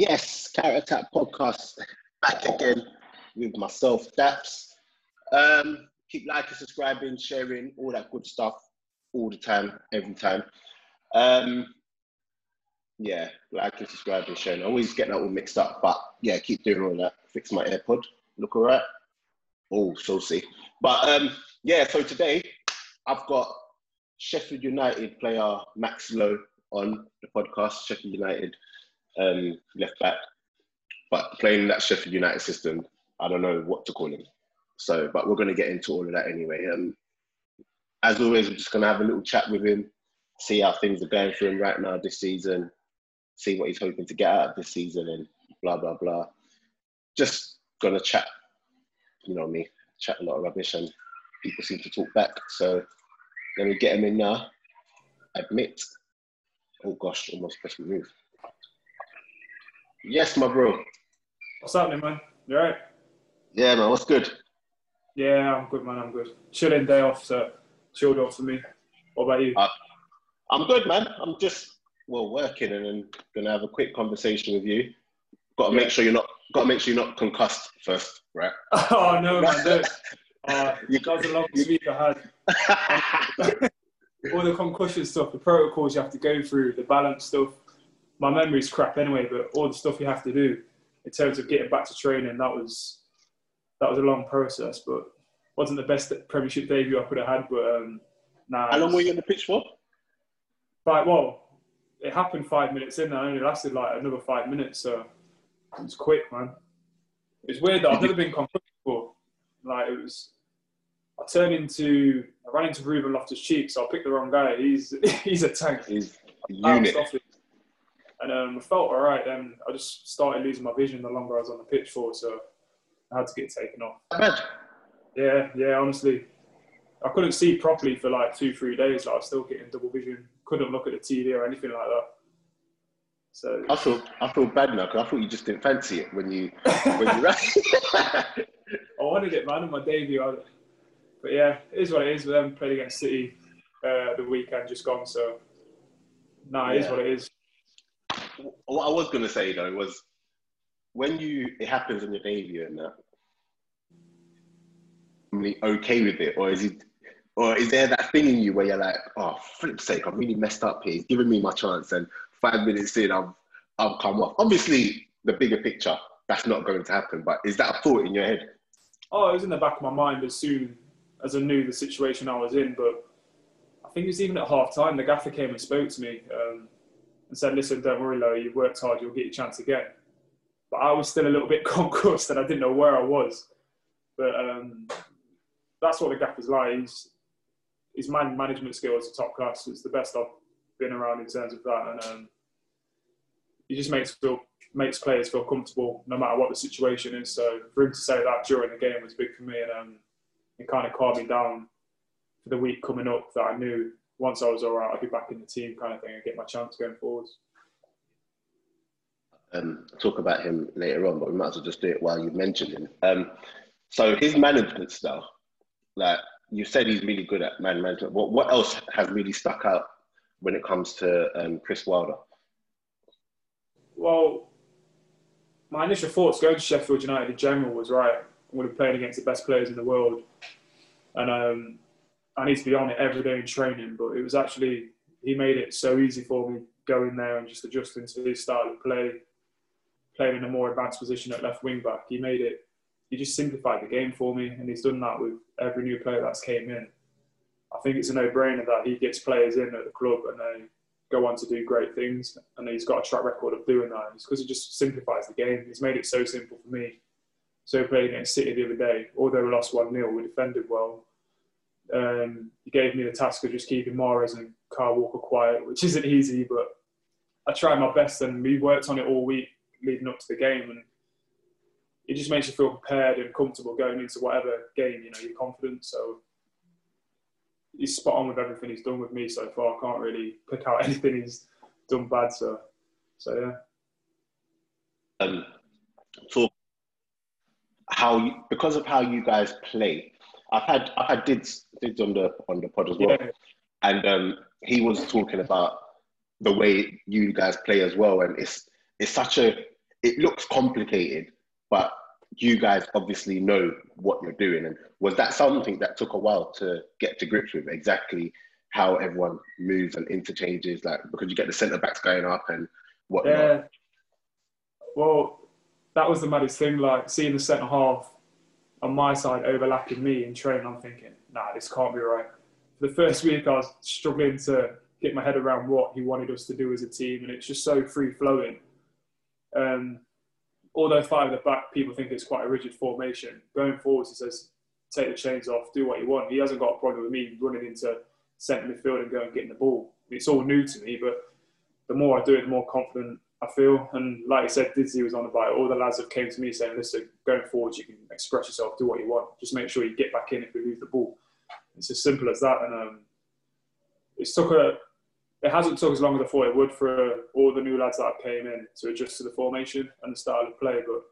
Yes, Carrot Attack Podcast back again with myself, Daps. Um, keep liking, subscribing, sharing, all that good stuff all the time, every time. Um, yeah, like and subscribe and sharing. I always get that all mixed up, but yeah, keep doing all that. Fix my AirPod. Look all right. Oh, so see. But um, yeah, so today I've got Sheffield United player Max Lowe on the podcast. Sheffield United um, left back, but playing that Sheffield United system, I don't know what to call him. So, but we're going to get into all of that anyway. Um, as always, we're just going to have a little chat with him, see how things are going for him right now this season, see what he's hoping to get out of this season, and blah blah blah. Just going to chat, you know me, chat a lot of rubbish, and people seem to talk back. So let me get him in now. Admit. Oh gosh, almost pressed move. Yes, my bro. What's happening, man? You alright? Yeah, man. What's good? Yeah, I'm good, man. I'm good. Chilling day off, so chilled off for me. What about you? Uh, I'm good, man. I'm just well working and then gonna have a quick conversation with you. Got to Yeah. make sure you're not. Got to make sure you're not concussed first, right? oh no, man! Don't. Uh, You- that was a long week I had. All the concussion stuff, the protocols you have to go through, the balance stuff. My memory's crap anyway, but all the stuff you have to do in terms of getting back to training, that was that was a long process, but wasn't the best Premiership debut I could have had. But um, nah, How long were you on the pitch for? But well, it happened five minutes in. and it only lasted like another five minutes, so it was quick, man. It's weird that I've never been concussed before. Like it was, I turned into, I ran into Ruben Loftus Cheek, so I picked the wrong guy. He's he's a tank. He's Bounced unit. off it. And um, I felt all right. Then I just started losing my vision the longer I was on the pitch for, so I had to get taken off. Bad. Yeah, yeah. Honestly, I couldn't see properly for like two, three days. Like I was still getting double vision. Couldn't look at the TV or anything like that. So I feel I feel bad now because I thought you just didn't fancy it when you when you ran. I wanted it, man, on my debut. I, but yeah, it is what it is. We then played against City uh, the weekend just gone. So nah, it is Yeah. what it is. What I was gonna say though was when you it happens on your debut and that. Okay with it, or is it, or is there that thing in you where you're like, oh, flip's sake, I'm really messed up here. He's giving me my chance, and five minutes in, I've I've come off. Obviously, the bigger picture, that's not going to happen. But is that a thought in your head? Oh, it was in the back of my mind as soon as I knew the situation I was in. But I think it was even at half time, the gaffer came and spoke to me um, and said, Listen, don't worry, Lo, you've worked hard, you'll get your chance again. But I was still a little bit concussed and I didn't know where I was. But um, that's what the gaffer's like. He's, his man management skills are top class. It's the best I've been around in terms of that. And um, he just makes feel makes players feel comfortable no matter what the situation is. So for him to say that during the game was big for me, and um, it kind of calmed me down for the week coming up. That I knew once I was all right, I'd be back in the team, kind of thing, and get my chance going forwards. um, talk about him later on, but we might as well just do it while you mentioned him. Um, so his management style, like you said, he's really good at man management. What what else has really stuck out when it comes to um, Chris Wilder? Well, my initial thoughts going to Sheffield United in general was right. I'm going to be playing against the best players in the world, and um, I need to be on it every day in training. But it was actually he made it so easy for me going there and just adjusting to his style of play, playing in a more advanced position at left wing back. He made it. He just simplified the game for me, and he's done that with every new player that's came in. I think it's a no-brainer that he gets players in at the club and they go on to do great things, and he's got a track record of doing that. It's because he just simplifies the game. He's made it so simple for me. So playing against City the other day. Although we lost one 0 we defended well. Um, he gave me the task of just keeping Mahrez and Kyle Walker quiet, which isn't easy, but I tried my best, and we worked on it all week leading up to the game, and it just makes you feel prepared and comfortable going into whatever game. You know, you're confident. So he's spot on with everything he's done with me so far. I can't really pick out anything he's done bad. So, so yeah. Um, talk how you, because of how you guys play. I've had I've had Dids Dids on the on the pod as well, Yeah. and um, he was talking about the way you guys play as well, and it's it's such a it looks complicated, but you guys obviously know what you're doing. And was that something that took a while to get to grips with exactly how everyone moves and interchanges? Like because you get the centre backs going up and whatnot. Yeah. Well, that was the maddest thing. Like seeing the centre half on my side overlapping me in training, I'm thinking, nah, this can't be right. For the first week, I was struggling to get my head around what he wanted us to do as a team, and it's just so free flowing. Um, although five at the back, people think it's quite a rigid formation. Going forward, he says, take the chains off, do what you want. He hasn't got a problem with me running into centre midfield and going and getting the ball. It's all new to me, but the more I do it, the more confident I feel. And like I said, Dizzy was on about it. All the lads have came to me saying, listen, going forward, you can express yourself, do what you want. Just make sure you get back in if we lose the ball. It's as simple as that. And um, it's took a, it hasn't took as long as I thought it would for all the new lads that came in to adjust to the formation and the style of play. But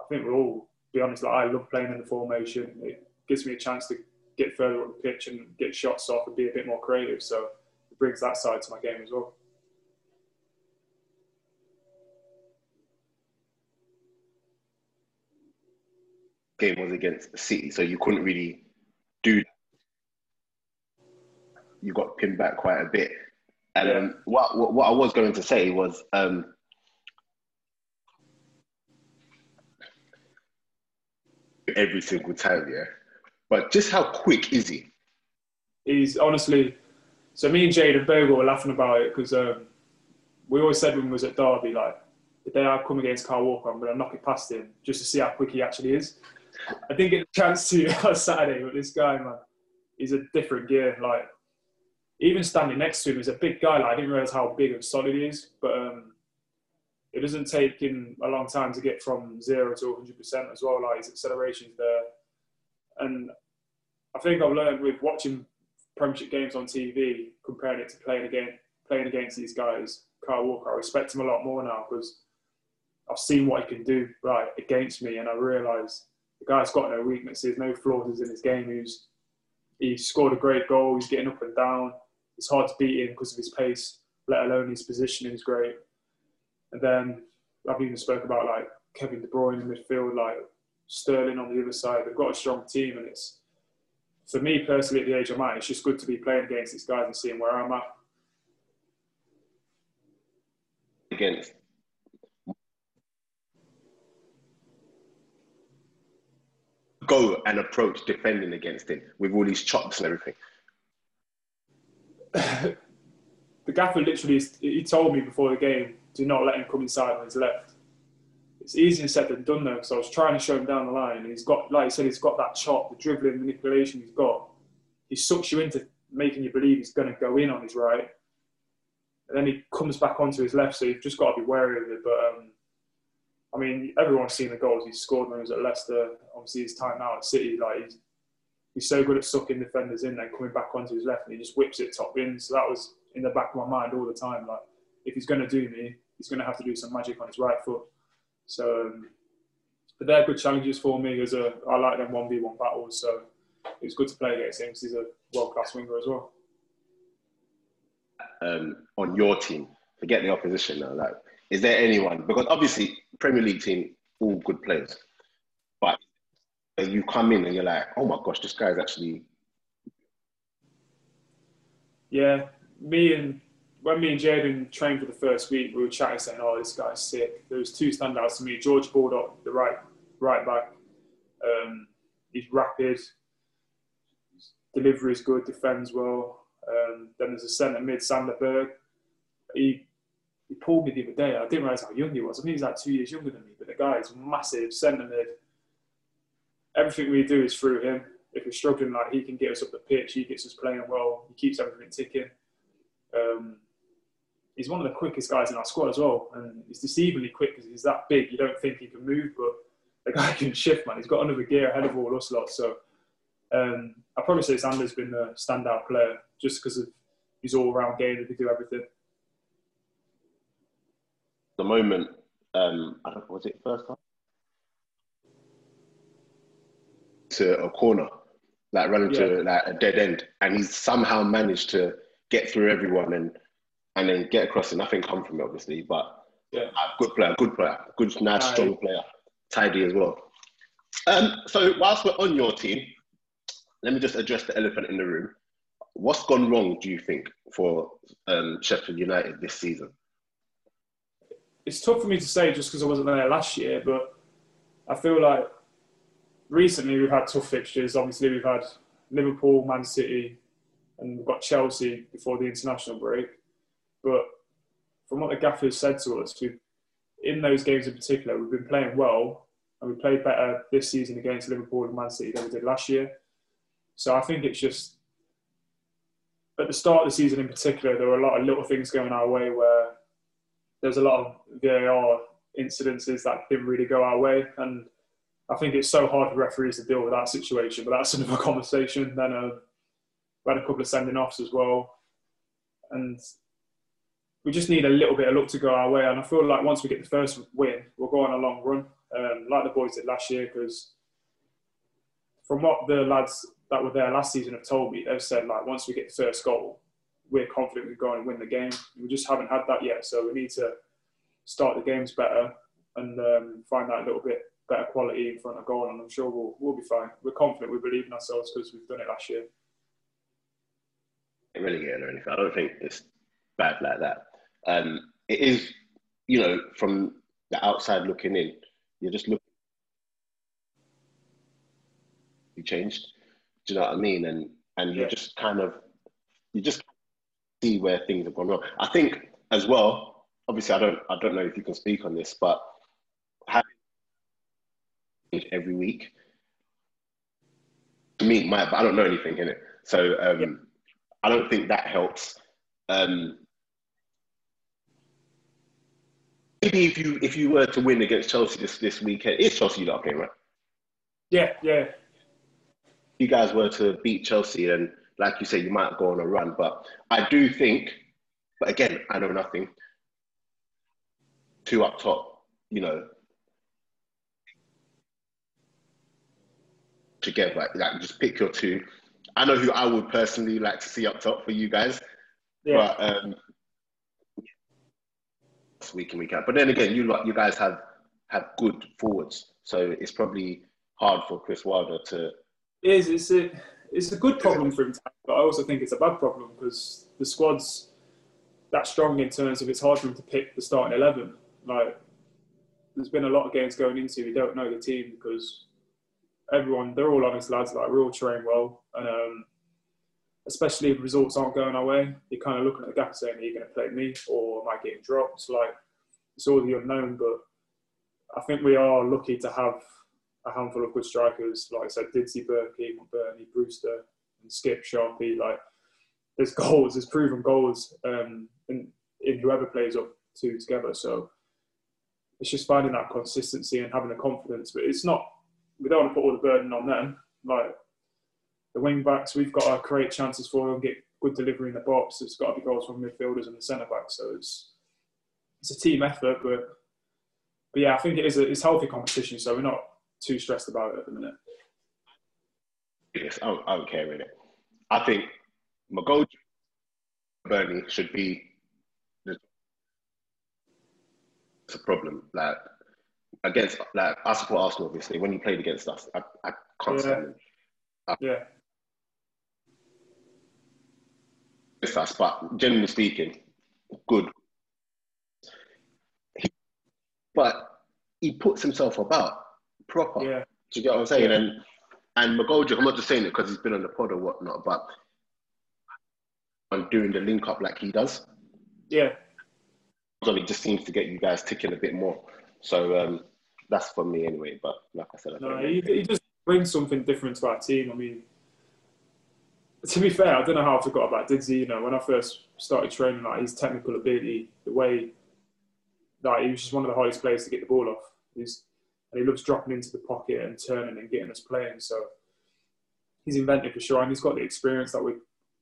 I think we're all, be honest, like I love playing in the formation. It gives me a chance to get further up the pitch and get shots off and be a bit more creative. So it brings that side to my game as well. Game was against City, so you couldn't really do. That. You got pinned back quite a bit. And um, what, what, what I was going to say was um, every single time, yeah. But just how quick is he? He's honestly. So me and Jayden Bogle were laughing about it because um, we always said when we was at Derby, like the day I come against Kyle Walker, I'm going to knock it past him just to see how quick he actually is. I didn't get a chance to on Saturday, but this guy, man, he's a different gear. Like even standing next to him is a big guy. Like I didn't realize how big and solid he is, but um, it doesn't take him a long time to get from zero to 100 percent as well. Like his acceleration's there, and I think I've learned with watching Premiership games on TV, comparing it to playing again, playing against these guys. Kyle Walker, I respect him a lot more now because I've seen what he can do right against me, and I realise the guy's got no weaknesses, no flaws in his game. He's he scored a great goal. He's getting up and down it's hard to beat him because of his pace, let alone his positioning is great. And then I've even spoke about like Kevin De Bruyne in midfield, like Sterling on the other side. They've got a strong team, and it's for me personally at the age I'm at, it's just good to be playing against these guys and seeing where I'm at. Against go and approach defending against him with all these chops and everything. the gaffer literally he told me before the game, do not let him come inside on his left. It's easier said than done though, because I was trying to show him down the line, and he's got, like I said, he's got that chop, the dribbling manipulation he's got. He sucks you into making you believe he's going to go in on his right, and then he comes back onto his left. So you've just got to be wary of it. But um, I mean, everyone's seen the goals he's scored when he was at Leicester. Obviously, his time now at City, like he's he's so good at sucking defenders in and coming back onto his left and he just whips it top in. So that was in the back of my mind all the time. Like, if he's going to do me, he's going to have to do some magic on his right foot. So, um, but they're good challenges for me as a, I like them 1v1 battles. So it's good to play against him because he's a world class winger as well. Um, on your team, forget the opposition now. Like, is there anyone? Because obviously, Premier League team, all good players. But you come in and you're like, oh my gosh, this guy's actually. Yeah, me and when me and Jayden trained for the first week, we were chatting saying, "Oh, this guy's sick." There was two standouts to me: George Baldock, the right right back. Um, he's rapid, delivery is good, defends well. Um, then there's a centre mid, Sander Berge. He he pulled me the other day. I didn't realise how young he was. I think he's like two years younger than me, but the guy is massive, centre mid everything we do is through him. If we're struggling, like he can get us up the pitch, he gets us playing well, he keeps everything ticking. Um, he's one of the quickest guys in our squad as well, and he's deceivingly quick because he's that big. You don't think he can move, but the guy can shift, man. He's got another gear ahead of all us lot. So um, I probably say Sander's been the standout player just because of his all-round game. He can do everything. The moment, um, I don't was it first half? to a corner, like running yeah. to like a dead end, and he's somehow managed to get through everyone and and then get across. And nothing come from it, obviously, but Yeah. Good player, good player, good, nice, strong player, tidy as well. Um, so whilst we're on your team, let me just address the elephant in the room. What's gone wrong, do you think, for um, Sheffield United this season? It's tough for me to say just because I wasn't there last year, but I feel like recently we've had tough fixtures. Obviously, we've had Liverpool, Man City, and we've got Chelsea before the international break. But from what the gaffers said to us, we've in those games in particular, we've been playing well, and we played better this season against Liverpool and Man City than we did last year. So I think it's just at the start of the season in particular, there were a lot of little things going our way where there's a lot of VAR incidences that didn't really go our way, and I think it's so hard for referees to deal with that situation. But that's another conversation. Then uh, we had a couple of sending offs as well, and we just need a little bit of luck to go our way. And I feel like once we get the first win, we'll go on a long run, um, like the boys did last year. Because from what the lads that were there last season have told me, they've said like once we get the first goal, we're confident we are going to win the game. We just haven't had that yet, so we need to start the games better and um, find that little bit better quality in front of goal, and I'm sure we'll we'll be fine. We're confident. We believe in ourselves because we've done it last year. Relegated or anything? I don't think it's bad like that. Um, it is, you know, from the outside looking in, you're just looking. You changed. Do you know what I mean? And and you yeah. just kind of, you just see where things have gone wrong. I think as well. Obviously, I don't I don't know if you can speak on this, but having every week. To me, my, I don't know anything in it, so um, yeah. I don't think that helps. Um, maybe if you if you were to win against Chelsea this this weekend, it's Chelsea are playing, right? Yeah, yeah. If you guys were to beat Chelsea, and like you say, you might go on a run. But I do think, but again, I know nothing. Two up top, you know, together. Like, just pick your two. I know who I would personally like to see up top for you guys. Yeah. But um, week in week out. But then again, you lot, you guys have have good forwards, so it's probably hard for Chris Wilder to. It is it's a it's a good problem for him, but I also think it's a bad problem because the squad's that strong in terms of it's hard for him to pick the starting eleven. Like, there's been a lot of games going into we don't know the team because everyone, they're all honest lads. Like we're all trained well, and um, especially if results aren't going our way, you're kind of looking at the gap saying, "Are you going to play me, or am I getting dropped?" Like it's all the unknown. But I think we are lucky to have a handful of good strikers. Like I said, Didsy, Berkey, McBurnie, Brewster, and Skip Sharpie. Like there's goals, there's proven goals um, in, in whoever plays up two together. So it's just finding that consistency and having the confidence. But it's not we don't want to put all the burden on them. Like the wing backs, we've got to create chances for them, get good delivery in the box. It's got to be goals from midfielders and the centre backs. So it's it's a team effort, but but yeah, I think it is a it's healthy competition. So we're not too stressed about it at the minute. Yes, I don't, I don't care really. I think McGoldrick, Bernie should be. It's a problem. Like against like I support Arsenal obviously. When you played against us, I, I can't stand them. yeah. It's us, but generally speaking, good. He, but he puts himself about proper. Yeah. Do you get what I'm saying? Yeah. And and McGoldrick, I'm not just saying it because he's been on the pod or whatnot, but I'm doing the link up like he does. Yeah. So it just seems to get you guys ticking a bit more. So um, that's for me anyway. But like I said, I no, he, he just brings something different to our team. I mean, to be fair, I don't know how I forgot about Didsy. You know, when I first started training, like his technical ability, the way that he was just one of the highest players to get the ball off. He's and he loves dropping into the pocket and turning and getting us playing. So he's inventive for sure, and he's got the experience that we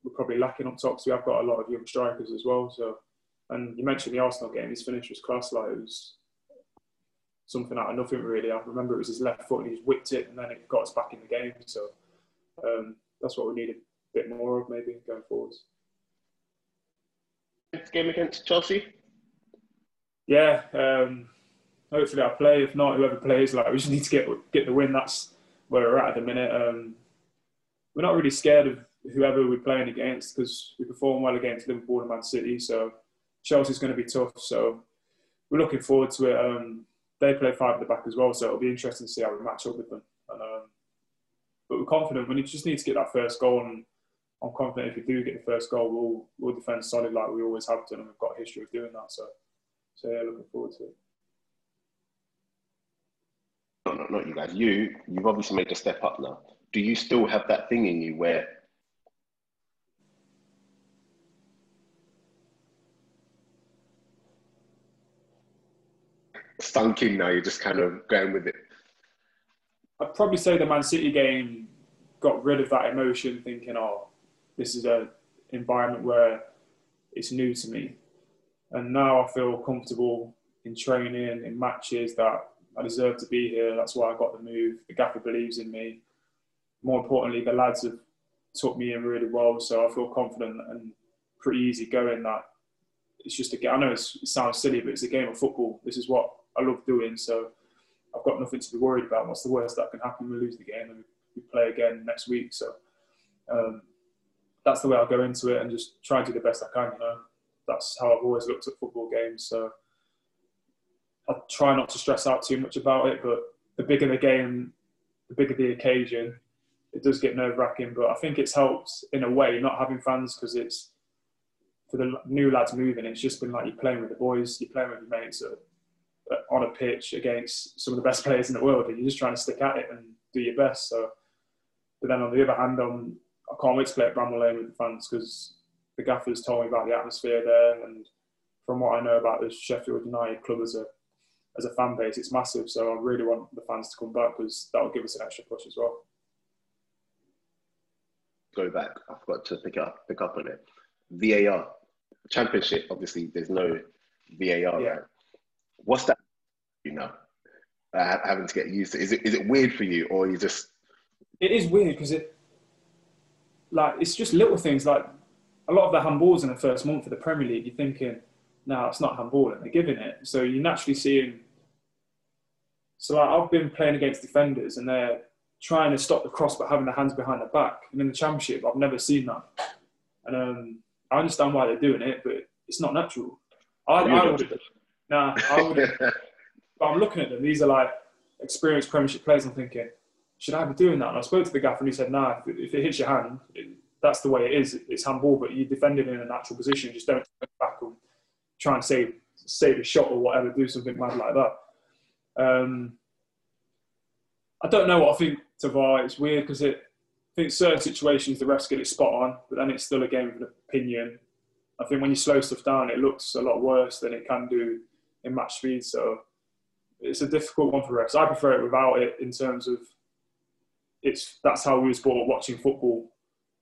we're probably lacking up top. So we have got a lot of young strikers as well. So, and you mentioned the Arsenal game; his finish was class. Like it was something out of nothing really. I remember it was his left foot and he whipped it and then it got us back in the game. So um, that's what we need a bit more of maybe going forwards. Next game against Chelsea? yeah, um, hopefully I play. If not, whoever plays, like we just need to get get the win. That's where we're at at the minute. Um, we're not really scared of whoever we're playing against because we perform well against Liverpool and Man City. So Chelsea's going to be tough. So we're looking forward to it. Um, they play five at the back as well, so it'll be interesting to see how we match up with them. And, um, but we're confident. We just need to get that first goal, and I'm confident if we do get the first goal, we'll we'll defend solid like we always have done, and we've got a history of doing that. So, so yeah, looking forward to it. Not, not, not you guys. You you've obviously made a step up now. Do you still have that thing in you where sunk in now? You're just kind of going with it. I'd probably say the Man City game got rid of that emotion, thinking, "Oh, this is a environment where it's new to me," and now I feel comfortable in training, in matches that I deserve to be here. That's why I got the move. The gaffer believes in me. More importantly, the lads have took me in really well, so I feel confident and pretty easy going. That it's just a game. I know it sounds silly, but it's a game of football. This is what I love doing. So I've got nothing to be worried about. What's the worst that can happen? We lose the game and we play again next week. So um, that's the way I'll go into it and just try and do the best I can. You know, that's how I've always looked at football games. So I try not to stress out too much about it. But the bigger the game, the bigger the occasion. It does get nerve wracking, but I think it's helped in a way not having fans because it's for the new lads moving. It's just been like you're playing with the boys, you're playing with your mates. On a pitch against some of the best players in the world, and you're just trying to stick at it and do your best. So, but then on the other hand, um, I can't wait to play at Bramall Lane with the fans because the gaffers told me about the atmosphere there, and from what I know about the Sheffield United club as a as a fan base, it's massive. So I really want the fans to come back because that will give us an extra push as well. Go back. I forgot to pick up pick up on it. VAR championship. Obviously, there's no VAR. Yeah. Right? What's that? You know, uh, having to get used to. Is it is it weird for you, or you just? It is weird because it, like, it's just little things. Like a lot of the handballs in the first month of the Premier League, you're thinking, no, it's not handball, and they're giving it. So you're naturally seeing. So like, I've been playing against defenders, and they're trying to stop the cross but having their hands behind their back. And in the Championship, I've never seen that. And um, I understand why they're doing it, but it's not natural. I, I would, Nah, I would. but I'm looking at them. These are like experienced Premiership players. I'm thinking, should I be doing that? And I spoke to the gaffer and he said, Nah, if it, if it hits your hand, it, that's the way it is. It's handball, but you defend it in a natural position. Just don't back and try and save save a shot or whatever. Do something mad like that. Um, I don't know what I think to VAR. It's weird because it. I think certain situations the refs get it spot on, but then it's still a game of opinion. I think when you slow stuff down, it looks a lot worse than it can do in match speed. So it's a difficult one for refs. I prefer it without it in terms of it's that's how we was brought up watching football.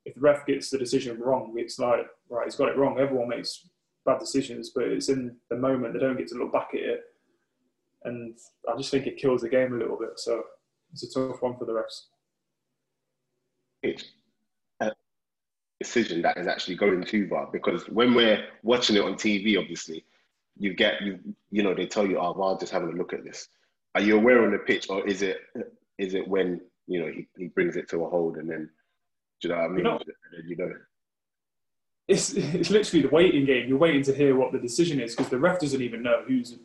If the ref gets the decision wrong, it's like right, he's got it wrong. Everyone makes bad decisions, but it's in the moment they don't get to look back at it, and I just think it kills the game a little bit. So it's a tough one for the refs. It's a decision that is actually going too far because when we're watching it on TV, obviously you get you you know they tell you, oh, well, just having a look at this. Are you aware on the pitch, or is it is it when you know he, he brings it to a hold and then do you know what I mean? You know, you know. It's it's literally the waiting game. You're waiting to hear what the decision is because the ref doesn't even know who's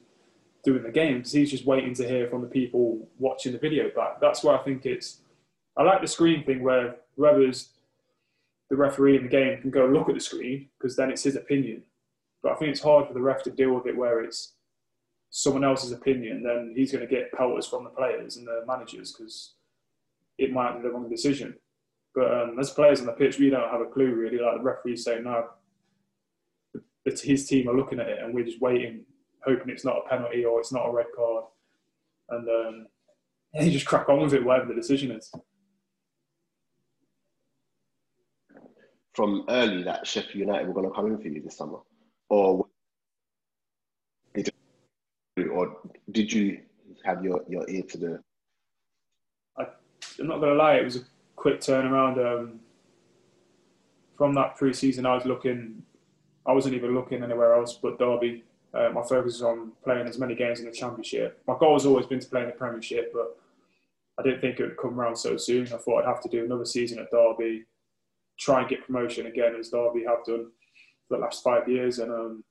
doing the game because he's just waiting to hear from the people watching the video back. That's why I think it's. I like the screen thing where whoever's the referee in the game can go look at the screen because then it's his opinion. But I think it's hard for the ref to deal with it where it's someone else's opinion, then he's going to get pelters from the players and the managers because it might be the wrong decision. But um, as players on the pitch, we don't have a clue really. Like the referee's saying, no, his team are looking at it and we're just waiting, hoping it's not a penalty or it's not a red card. And um, you just crack on with it, whatever the decision is. From early that Sheffield United were going to come in for you this summer? or or did you have your, your ear to the? I, am not gonna lie, it was a quick turnaround. Um, from that pre-season, I was looking. I wasn't even looking anywhere else but Derby. Uh, my focus is on playing as many games in the Championship. My goal has always been to play in the Premiership, but I didn't think it would come around so soon. I thought I'd have to do another season at Derby, try and get promotion again as Derby have done for the last five years. And um,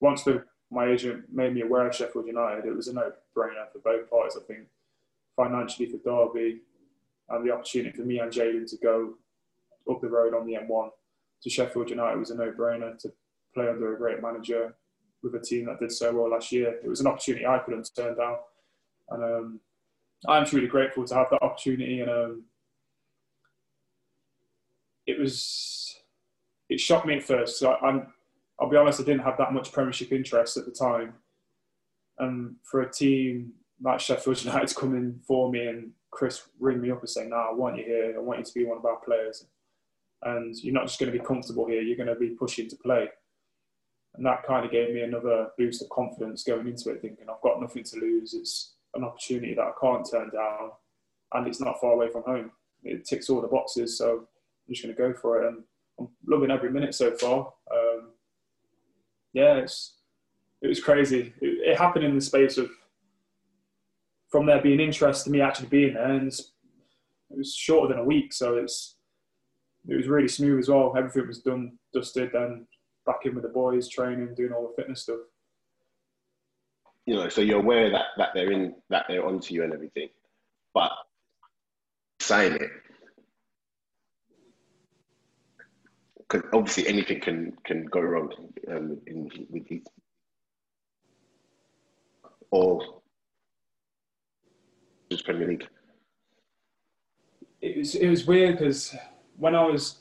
once the, my agent made me aware of Sheffield United, it was a no-brainer for both parties. I think financially for Derby and the opportunity for me and Jayden to go up the road on the M1 to Sheffield United was a no-brainer to play under a great manager with a team that did so well last year. It was an opportunity I couldn't turn down, and um, I'm truly grateful to have that opportunity. And um, it was it shocked me at first. So I, am I'll be honest, I didn't have that much Premiership interest at the time, and for a team like Sheffield United in for me and Chris ring me up and say, "No, I want you here. I want you to be one of our players." And you're not just going to be comfortable here. You're going to be pushing to play and that kind of gave me another boost of confidence going into it, thinking I've got nothing to lose. It's an opportunity that I can't turn down, and it's not far away from home. It ticks all the boxes, so I'm just going to go for it, and I'm loving every minute so far. Um, yeah, it's it was crazy. It, it, happened in the space of from there being interest to me actually being there, and it was shorter than a week, so it's it was really smooth as well. Everything was done, dusted, and back in with the boys, training, doing all the fitness stuff. You know, so you're aware that that they're in that they're onto you and everything, but saying it because obviously anything can can go wrong um, in, with these or just Premier League. It was it was weird because when I was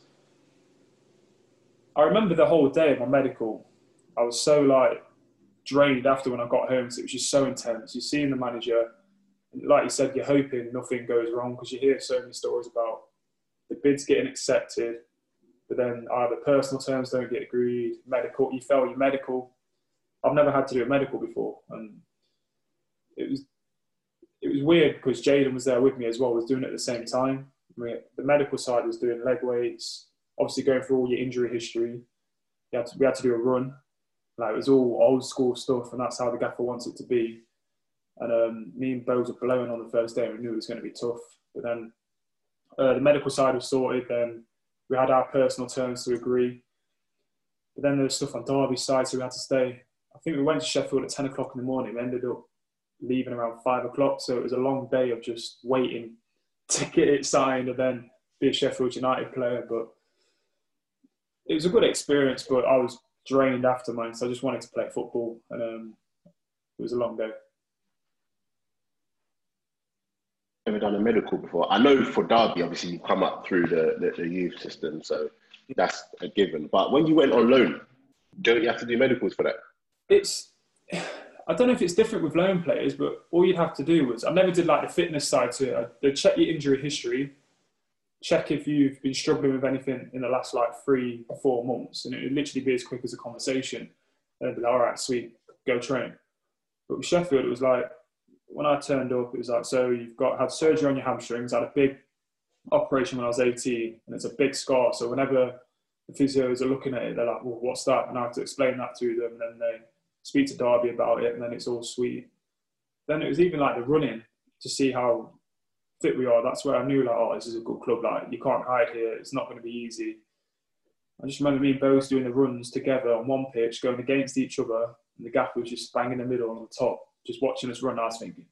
I remember the whole day of my medical. I was so like drained after when I got home. So it was just so intense. You're seeing the manager, like you said, you're hoping nothing goes wrong because you hear so many stories about the bids getting accepted, but then either personal terms don't get agreed, medical, you fail your medical. I've never had to do a medical before, and it was it was weird because Jayden was there with me as well, was doing it at the same time. I mean, the medical side was doing leg weights, obviously going through all your injury history. We had to, we had to do a run. Like it was all old school stuff, and that's how the gaffer wants it to be. And um, me and Bose were blowing on the first day, and we knew it was going to be tough. But then uh, the medical side was sorted. Then we had our personal terms to agree. But then there was stuff on Derby's side, so we had to stay. I think we went to Sheffield at 10 o'clock in the morning. We ended up leaving around five o'clock. So it was a long day of just waiting to get it signed and then be a Sheffield United player. But it was a good experience, but I was drained after mine, so I just wanted to play football, and um, it was a long day. Never done a medical before. I know for Derby, obviously you come up through the, the, the youth system, so that's a given. But when you went on loan, don't you have to do medicals for that? It's I don't know if it's different with loan players, but all you'd have to do was I never did like the fitness side to it. They check your injury history, check if you've been struggling with anything in the last like three, four months, and it would literally be as quick as a conversation. And be like, all right, sweet, go train. But with Sheffield, it was like when I turned up, it was like, so you've got had surgery on your hamstrings, had a big operation when I was 18, and it's a big scar. So whenever the physios are looking at it, they're like, well, what's that? And I have to explain that to them, and then they speak to Derby about it, and then it's all sweet. Then it was even like the running to see how fit we are, that's where I knew like, oh, this is a good club. Like you can't hide here. It's not going to be easy. I just remember me and Bose doing the runs together on one pitch, going against each other, and the gaffer was just bang in the middle on the top, just watching us run. I was thinking,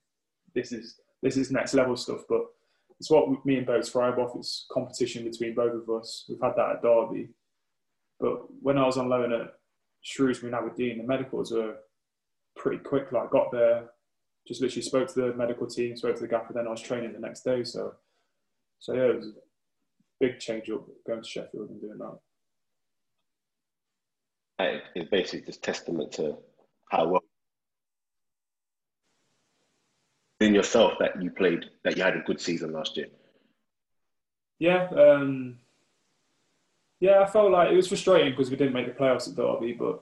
this is this is next level stuff. But it's what me and Bose thrive off. It's competition between both of us. We've had that at Derby. But when I was on loan at Shrewsbury and Aberdeen, the medicals were pretty quick. Like got there, just literally spoke to the medical team, spoke to the gaffer, then I was training the next day. So, so yeah, it was a big change up going to Sheffield and doing that. It's basically just testament to how well in yourself that you played, that you had a good season last year. Yeah, um, yeah, I felt like it was frustrating because we didn't make the playoffs at Derby, but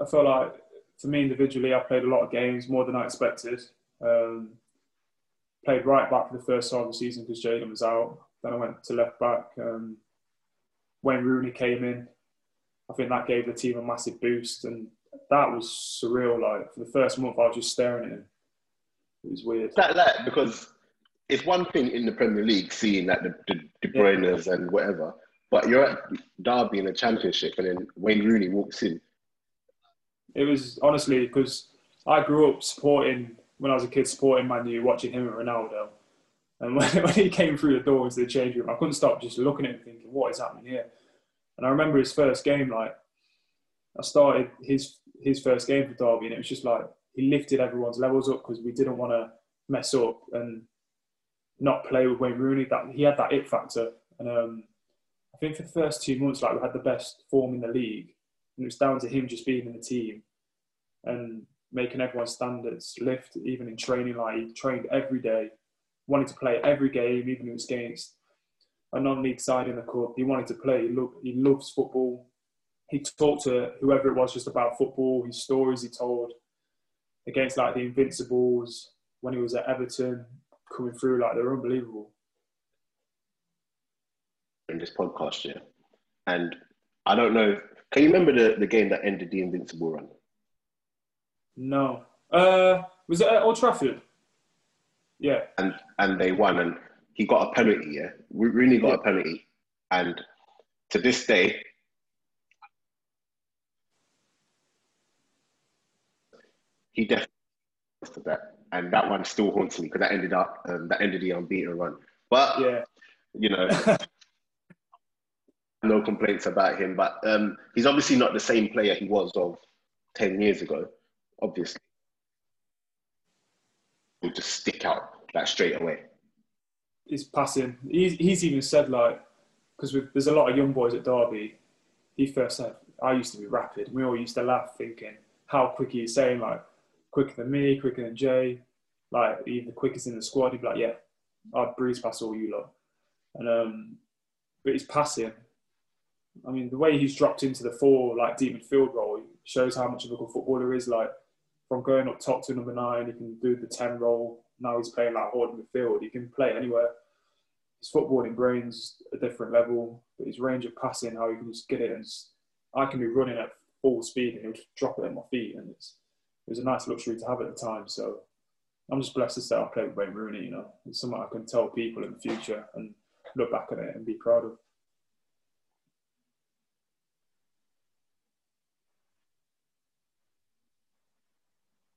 I felt like for me individually, I played a lot of games, more than I expected. Um, played right back for the first half of the season because Jayden was out. Then I went to left back. Um, Wayne Rooney came in. I think that gave the team a massive boost. And that was surreal. Like for the first month, I was just staring at him. It was weird. That, that because it's one thing in the Premier League seeing that the, the De Bruyne's yeah. and whatever, but you're at Derby in the Championship, and then Wayne Rooney walks in. It was honestly because I grew up supporting when I was a kid, supporting Man U, watching him and Ronaldo. And when, when he came through the door into the change room, I couldn't stop just looking at him, thinking, "What is happening here?" And I remember his first game, like I started his his first game for Derby, and it was just like he lifted everyone's levels up because we didn't want to mess up and not play with Wayne Rooney. That he had that it factor, and um, I think for the first two months, like we had the best form in the league, and it was down to him just being in the team and making everyone's standards lift, even in training. Like he trained every day, wanted to play every game, even if it was against a non-league side in the cup. He wanted to play. He, loved, he loves football. He talked to whoever it was just about football, his stories he told against like the Invincibles when he was at Everton, coming through like they're unbelievable. In this podcast, yeah, and I don't know. Can you remember the, the game that ended the Invincible run? No. Uh, was it at Old Trafford? Yeah. And and they won, and he got a penalty. Yeah, Rooney got yeah. a penalty, and to this day, he definitely for that, and that one still haunts me because that ended up um, that ended the unbeaten run. But yeah, you know. no complaints about him, but um, he's obviously not the same player he was of 10 years ago, obviously. He'll just stick out like straight away. He's passing. He's, he's even said, like, because there's a lot of young boys at Derby. He first said, I used to be rapid. We all used to laugh thinking how quick he's saying, like, quicker than me, quicker than Jay, like even the quickest in the squad. He'd be like, yeah, I'd breeze past all you lot. And um, but he's passing. I mean, the way he's dropped into the four like deep midfield role shows how much of a good footballer is. Like from going up top to number nine, he can do the ten role. Now he's playing like holding midfield. He can play anywhere. His footballing brain's a different level, but his range of passing, how he can just get it and I can be running at full speed and he'll just drop it at my feet, and it's it was a nice luxury to have at the time. So I'm just blessed to say I played with Wayne Rooney. You know, it's something I can tell people in the future and look back at it and be proud of.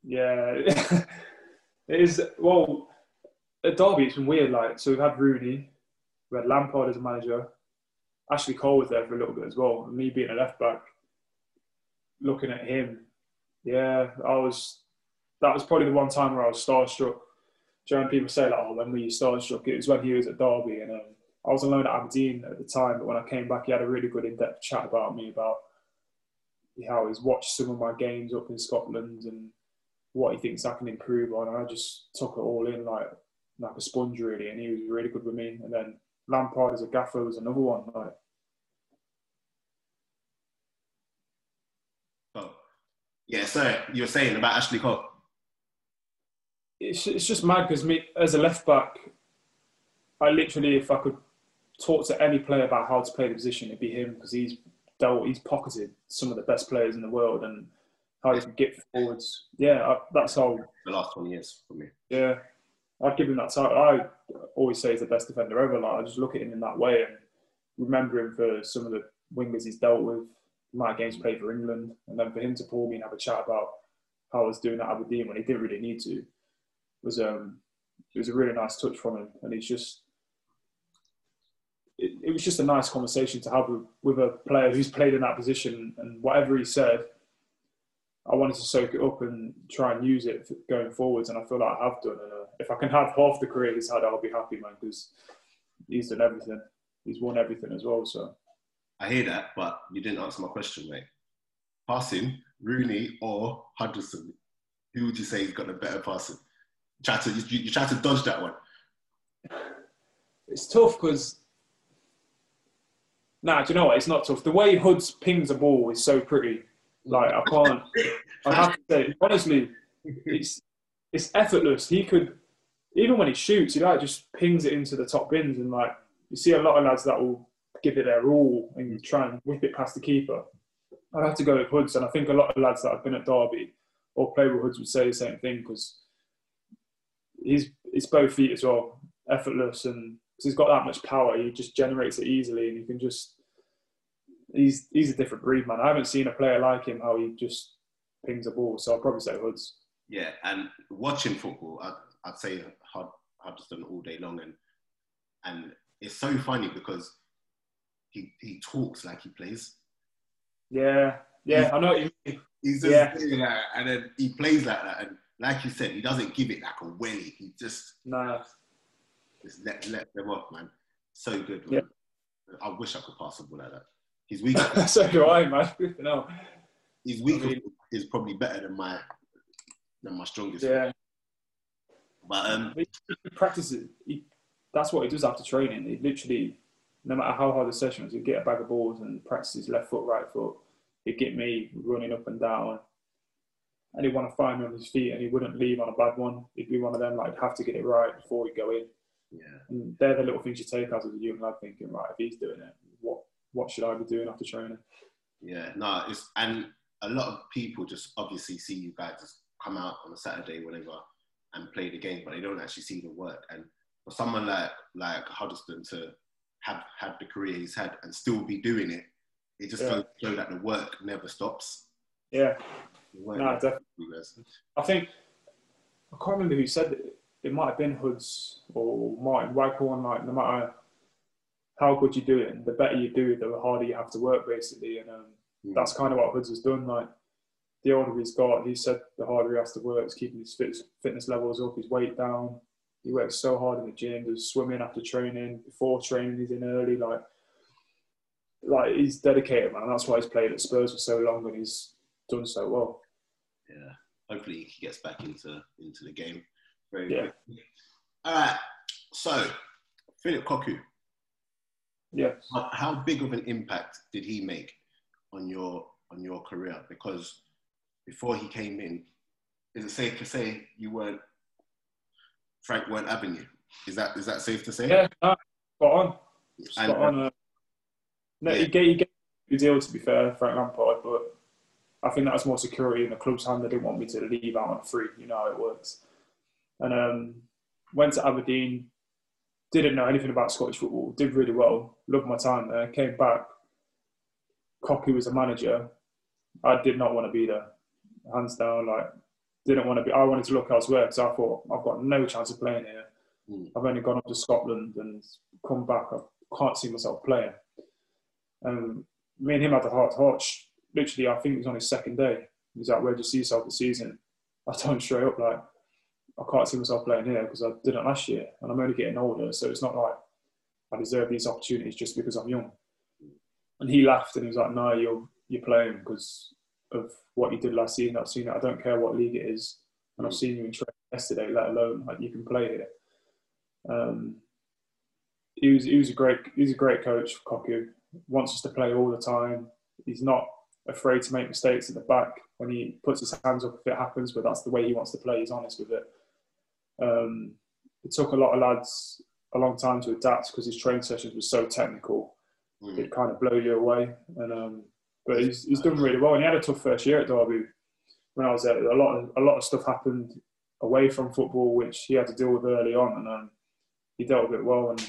Yeah, it is. Well, at Derby, it's been weird. Like, so we've had Rooney, we had Lampard as a manager, Ashley Cole was there for a little bit as well. And me being a left back, looking at him yeah, I was. That was probably the one time where I was starstruck. During people say like, "Oh, when were you starstruck?" It was when he was at Derby, and um, I was alone at Aberdeen at the time. But when I came back, he had a really good in-depth chat about me about how he's watched some of my games up in Scotland and what he thinks I can improve on. And I just took it all in like like a sponge really, and he was really good with me. And then Lampard as a gaffer was another one. Like Yeah, so you're saying about Ashley Cole. It's, it's just mad because me as a left back, I literally, if I could talk to any player about how to play the position, it'd be him because he's dealt, he's pocketed some of the best players in the world and how he can get forwards. Yeah, I, that's how. The last 20 years for me. Yeah, I'd give him that title. I always say he's the best defender ever. Like I just look at him in that way and remember him for some of the wingers he's dealt with my games played for England, and then for him to call me and have a chat about how I was doing at Aberdeen when he didn't really need to was um it was a really nice touch from him, and he's just it, it was just a nice conversation to have with, with a player who's played in that position, and whatever he said, I wanted to soak it up and try and use it going forwards, and I feel like I have done. And uh, if I can have half the career he's had, I'll be happy, man, because he's done everything. He's won everything as well, so. I hear that, but you didn't answer my question, mate. Passing, Rooney or Hudson? Who would you say has got the better passing? You try to you, you try to dodge that one. It's tough because. Nah, do you know what? It's not tough. The way Hoods pings a ball is so pretty. Like I can't. I have to say, honestly, it's it's effortless. He could, even when he shoots, he like just pings it into the top bins, and like you see a lot of lads that will give it their all and try and whip it past the keeper. I'd have to go with Hoods, and I think a lot of lads that have been at Derby or played with Hoods would say the same thing because he's he's both feet as well, effortless, and cause he's got that much power, he just generates it easily, and he can just he's he's a different breed, man. I haven't seen a player like him how he just pings a ball, so I'll probably say Hoods. Yeah, and watching football, I'd, I'd say Hud, Huddersfield all day long, and and it's so funny because he he talks like he plays. Yeah, yeah, he's, I know. What you mean. He's just yeah. like, and then he plays like that, and like you said, he doesn't give it like a welly. He just nah. just let let them off, man. So good. Man. Yeah. I wish I could pass a ball like that. His weak. so do I, man. no. His weak I mean, is probably better than my than my strongest. Yeah. But um, he practices. He, that's what he does after training. He literally, no matter how hard the session was, he'd get a bag of balls and practice his left foot, right foot. He'd get me running up and down and he'd want to find me on his feet and he wouldn't leave on a bad one. He'd be one of them like have to get it right before we go in. Yeah. And they're the little things you take as a young lad thinking, right, if he's doing it, what what should I be doing after training? Yeah, no, it's and a lot of people just obviously see you guys just come out on a Saturday, whenever, and play the game, but they don't actually see the work. And for someone like like Huddlestone to have had the career he's had and still be doing it, it just yeah. goes to show that the work never stops. Yeah, no, definitely. I think I can't remember who said it. It might have been Hoods or Martin Waghorn. Like, no matter how good you do it, the better you do, it, the harder you have to work, basically. And um, mm. that's kind of what Hoods has done. Like, the older he's got, he said the harder he has to work, is keeping his fit, fitness levels up, his weight down. He works so hard in the gym, does swimming after training, before training, he's in early. Like, like he's dedicated, man. That's why he's played at Spurs for so long and he's done so well yeah, hopefully he gets back into into the game very yeah. quickly. All right, so Philip Cocu. Yeah. How, how big of an impact did he make on your on your career? Because before he came in, is it safe to say you weren't Frank weren't having you? Is that is that safe to say? Yeah, no, spot on. Spot and, on. Uh, no, yeah. he gave, he gave a deal to be fair, Frank Lampard, but I think that was more security in the club's hand. They didn't want me to leave out on free. You know how it works. And um, went to Aberdeen. Didn't know anything about Scottish football. Did really well. Loved my time there. Came back. Cocu was a manager. I did not want to be there. Hands down, like didn't want to be. I wanted to look elsewhere because I thought I've got no chance of playing here. Mm. I've only gone up to Scotland and come back. I can't see myself playing. And me and him had the heart to heart literally, I think it was on his second day. He was like, "Where do you see yourself this season?" I told him straight up, like, "I can't see myself playing here because I didn't last year, and I'm only getting older, so it's not like I deserve these opportunities just because I'm young." And he laughed and he was like, "No, you're you're playing because of what you did last season. I've seen it. I don't care what league it is, and I've seen you in training yesterday. Let alone like you can play here." Um, he was he was a great he's a great coach. Cocu wants us to play all the time. He's not afraid to make mistakes at the back when he puts his hands up if it happens, but that's the way he wants to play. He's honest with it. Um, it took a lot of lads a long time to adapt because his training sessions were so technical. Mm. It kind of blow you away. And um, but he's, he's done really well. And he had a tough first year at Derby. When I was there, a lot of a lot of stuff happened away from football, which he had to deal with early on, and um, he dealt with it well. And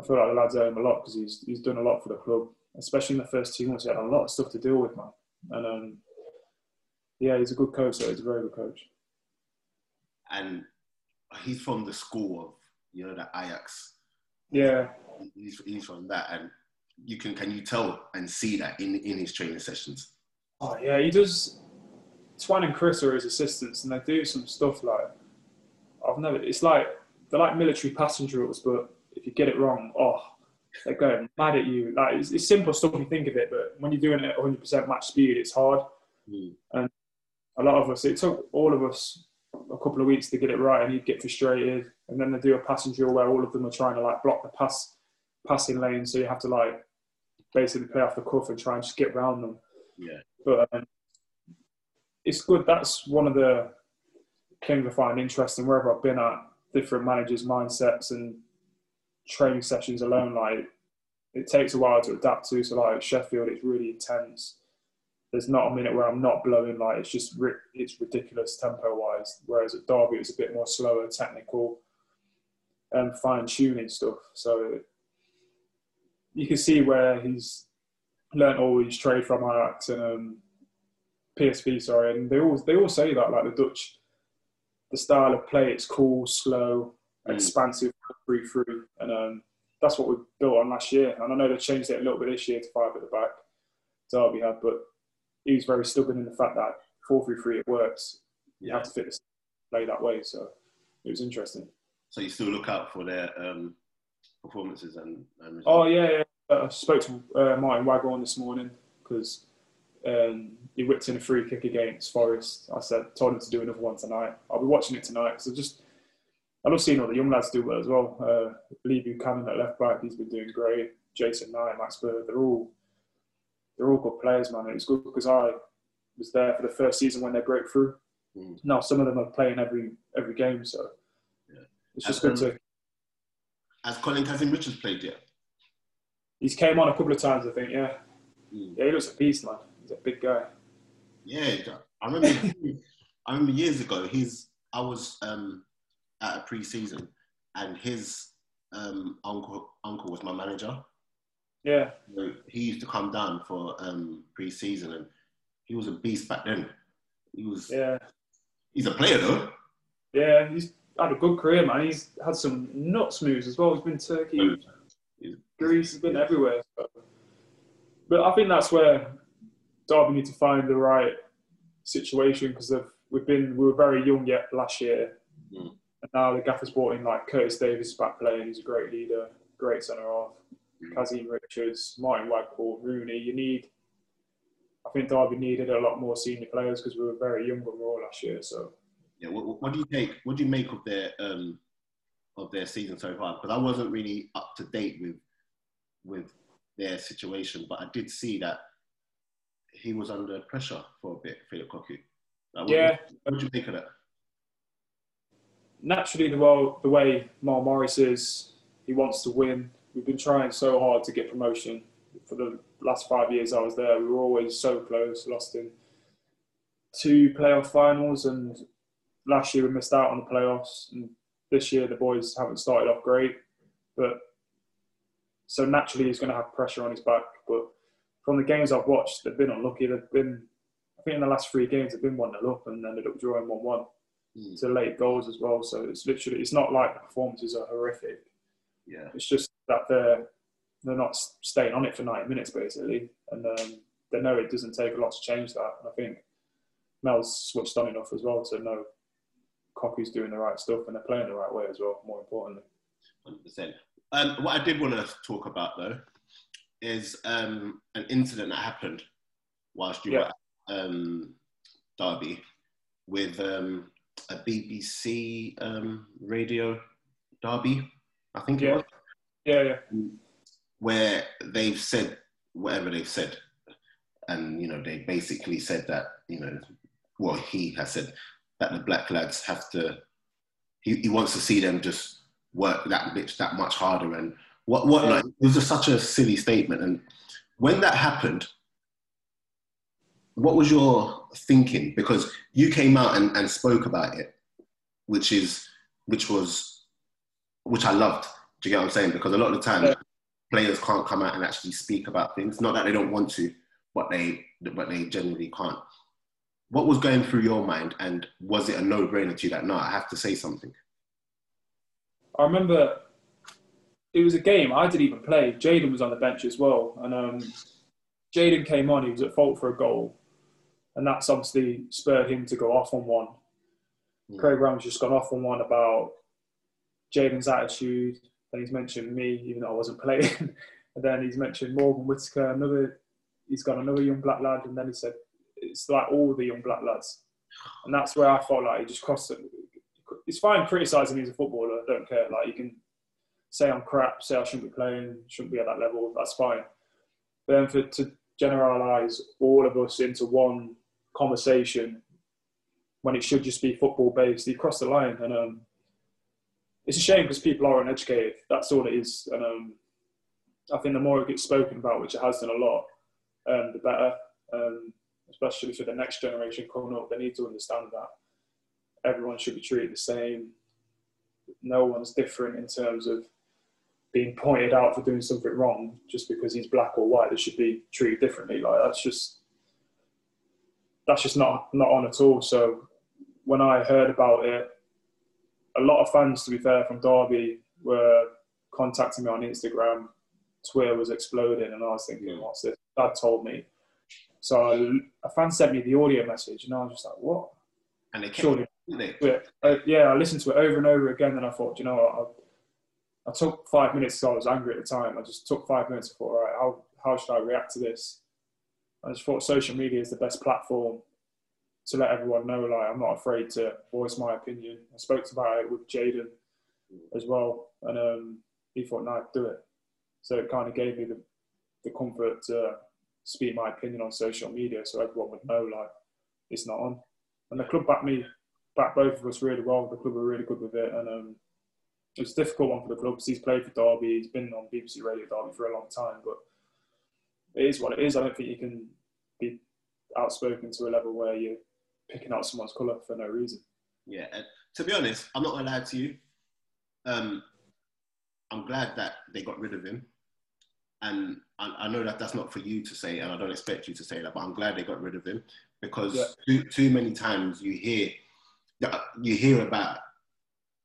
I feel like the lads owe him a lot because he's he's done a lot for the club especially in the first two months, he had a lot of stuff to deal with, man. And um, yeah, he's a good coach. So he's a very good coach. And he's from the school of you know the Ajax. Yeah, he's he's from that, and you can can you tell and see that in in his training sessions. Oh yeah, he does. Twan and Chris are his assistants, and they do some stuff like I've never. It's like they're like military passing drills, but if you get it wrong, oh, they're going mad at you. Like it's, it's simple stuff you think of it, but when you're doing it at 100% match speed, it's hard. Mm. And a lot of us, it took all of us a couple of weeks to get it right, and you'd get frustrated. And then they do a passing drill where all of them are trying to like block the pass passing lane, so you have to like basically play off the cuff and try and just get around them. Yeah. But um, it's good. That's one of the things I find interesting wherever I've been at different managers' mindsets and training sessions alone, like it takes a while to adapt to. So like Sheffield, it's really intense. There's not a minute where I'm not blowing. Like it's just it's ridiculous tempo wise. Whereas at Derby, it was a bit more slower, technical, and fine tuning stuff. So you can see where he's learnt all his trade from Ajax and um, PSV. Sorry, and they all they all say that like the Dutch, the style of play, it's cool, slow, mm. expansive, free through, and um, that's what we built on last year. And I know they changed it a little bit this year to five at the back. Derby had, but he was very stubborn in the fact that four three three it works. You yeah. have to fit the play that way. So it was interesting. So you still look out for their um, performances and, and Oh yeah, yeah. I spoke to uh, Martin Waghorn this morning because um, he whipped in a free kick against Forest. I said, told him to do another one tonight. I'll be watching it tonight I just I love seeing all the young lads do well as well. Uh, Lee Buchanan at left back, he's been doing great. Jason Knight, Max Bird, they're all they're all good players, man. It's good because I was there for the first season when they broke through. Mm. Now some of them are playing every every game, so yeah. it's just good to. Has Colin Kazim Richards played yet? He's came on a couple of times, I think. Yeah, mm. yeah, he looks a beast, man. He's a big guy. Yeah, I remember. I remember years ago. He's. I was um, at a pre-season, and his um, uncle uncle was my manager. Yeah. So he used to come down for um, pre-season, and he was a beast back then. He was. Yeah. He's a player though. Yeah, he's had a good career, man. He's had some nuts moves as well. He's been Turkey, he's, Greece, he's been everywhere. So. But I think that's where Derby need to find the right situation because we've been we were very young yet last year, mm. and now the gaffer's brought in like Curtis Davies back playing. He's a great leader, great centre half. Kazim Richards, Martin Waghorn, Rooney. You need, I think Derby needed a lot more senior players because we were very young overall last year. So, yeah, what, what, do you take? What do you make of their um, of their season so far? Because I wasn't really up to date with with their situation, but I did see that he was under pressure for a bit, Philip Cocu. Like, what, yeah. What do you make of that? Naturally, the way, the way Mel Morris is, he wants to win we've been trying so hard to get promotion for the last five years I was there. We were always so close, lost in two playoff finals, and last year we missed out on the playoffs. And this year the boys haven't started off great, but so naturally he's going to have pressure on his back. But from the games I've watched, they've been unlucky. They've been, I think, in the last three games they've been one 0 up and ended up drawing one one mm. to late goals as well. So it's literally it's not like the performances are horrific. Yeah, it's just that they're they're not staying on it for 90 minutes basically, and um, they know it doesn't take a lot to change that. And I think Mel's switched on enough as well to know Cocu's doing the right stuff and they're playing the right way as well. More importantly, 100%. Um, what I did want to talk about though is um, an incident that happened whilst you yeah. were at um, Derby with um, a BBC um, radio Derby, I think yeah. it was. Yeah, yeah. Where they've said whatever they've said, and you know they basically said that you know, well he has said that the black lads have to. He, he wants to see them just work that bitch that much harder and what what yeah. like it was just such a silly statement and when that happened what was your thinking because you came out and, and spoke about it which is which was which i loved do you get what I'm saying? Because a lot of the time, yeah. players can't come out and actually speak about things. Not that they don't want to, but they but they generally can't. What was going through your mind, and was it a no-brainer to you that no, I have to say something? I remember it was a game I didn't even play. Jayden was on the bench as well, and um, Jayden came on. He was at fault for a goal, and that's obviously spurred him to go off on one. Mm. Craig Brown's just gone off on one about Jayden's attitude, then he's mentioned me, even though I wasn't playing. and then he's mentioned Morgan Whittaker, another. He's got another young black lad, and then he said it's like all the young black lads, and that's where I felt like he just crossed it. It's fine criticising me as a footballer. I don't care. Like you can say I'm crap, say I shouldn't be playing, shouldn't be at that level. That's fine. But then for to generalise all of us into one conversation when it should just be football based, he crossed the line, and um, it's a shame because people are uneducated. That's all it is. And um, I think the more it gets spoken about, which it has done a lot, um, the better. Um, especially for the next generation coming up. They need to understand that everyone should be treated the same. No one's different in terms of being pointed out for doing something wrong just because he's black or white. They should be treated differently. Like that's just that's just not not on at all. So when I heard about it, a lot of fans, to be fair, from Derby were contacting me on Instagram. Twitter was exploding, and I was thinking, "What's this?" Dad told me. So a fan sent me the audio message, and I was just like, "What?" And they kept Surely. it, Yeah, uh, yeah, I listened to it over and over again, and I thought, you know what? I, I took five minutes because I was angry at the time. I just took five minutes and thought, all right, how, how should I react to this? I just thought social media is the best platform to let everyone know, like, I'm not afraid to voice my opinion. I spoke about it with Jayden as well, and um, he thought, no, do it. So it kind of gave me the, the comfort to speak my opinion on social media so everyone would know, like, it's not on. And the club backed me backed both of us really well. The club were really good with it, and um, it's a difficult one for the club because he's played for Derby. He's been on BBC Radio Derby for a long time, but it is what it is. I don't think you can be outspoken to a level where you're picking out someone's colour for no reason. Yeah, and to be honest, I'm not gonna lie to you. Um, I'm glad that they got rid of him, and I, I know that that's not for you to say, and I don't expect you to say that, but I'm glad they got rid of him because Yeah. too, too many times you hear you hear about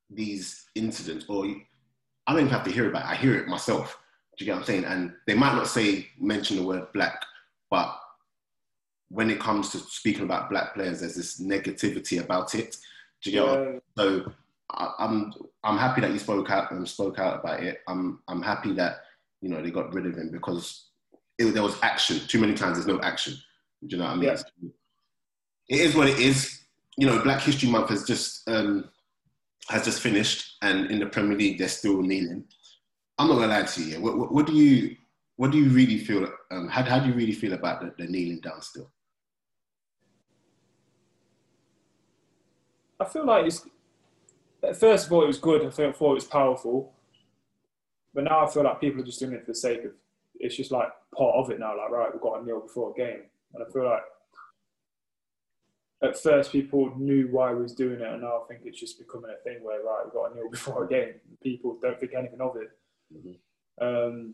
these incidents, or you, I don't even have to hear about it. I hear it myself. Do you get what I'm saying? And they might not say mention the word black, but when it comes to speaking about black players, there's this negativity about it. Do you get what so I, I'm I'm happy that you spoke out and spoke out about it. I'm I'm happy that you know they got rid of him because it, there was action. Too many times there's no action. Do you know what I mean? Yeah. It is what it is. You know, Black History Month has just um, has just finished, and in the Premier League they're still kneeling. I'm not gonna lie to you. yeah. What, what, what do you what do you really feel? Um, how, how do you really feel about the, the kneeling down still? I feel like it's. First of all, it was good. I thought it was powerful, but now I feel like people are just doing it for the sake of. It's just like part of it now. Like right, we've got a kneel before a game, and I feel like at first people knew why we was doing it, and now I think it's just becoming a thing where right, we've got a kneel before a game. People don't think anything of it. Mhm. Um,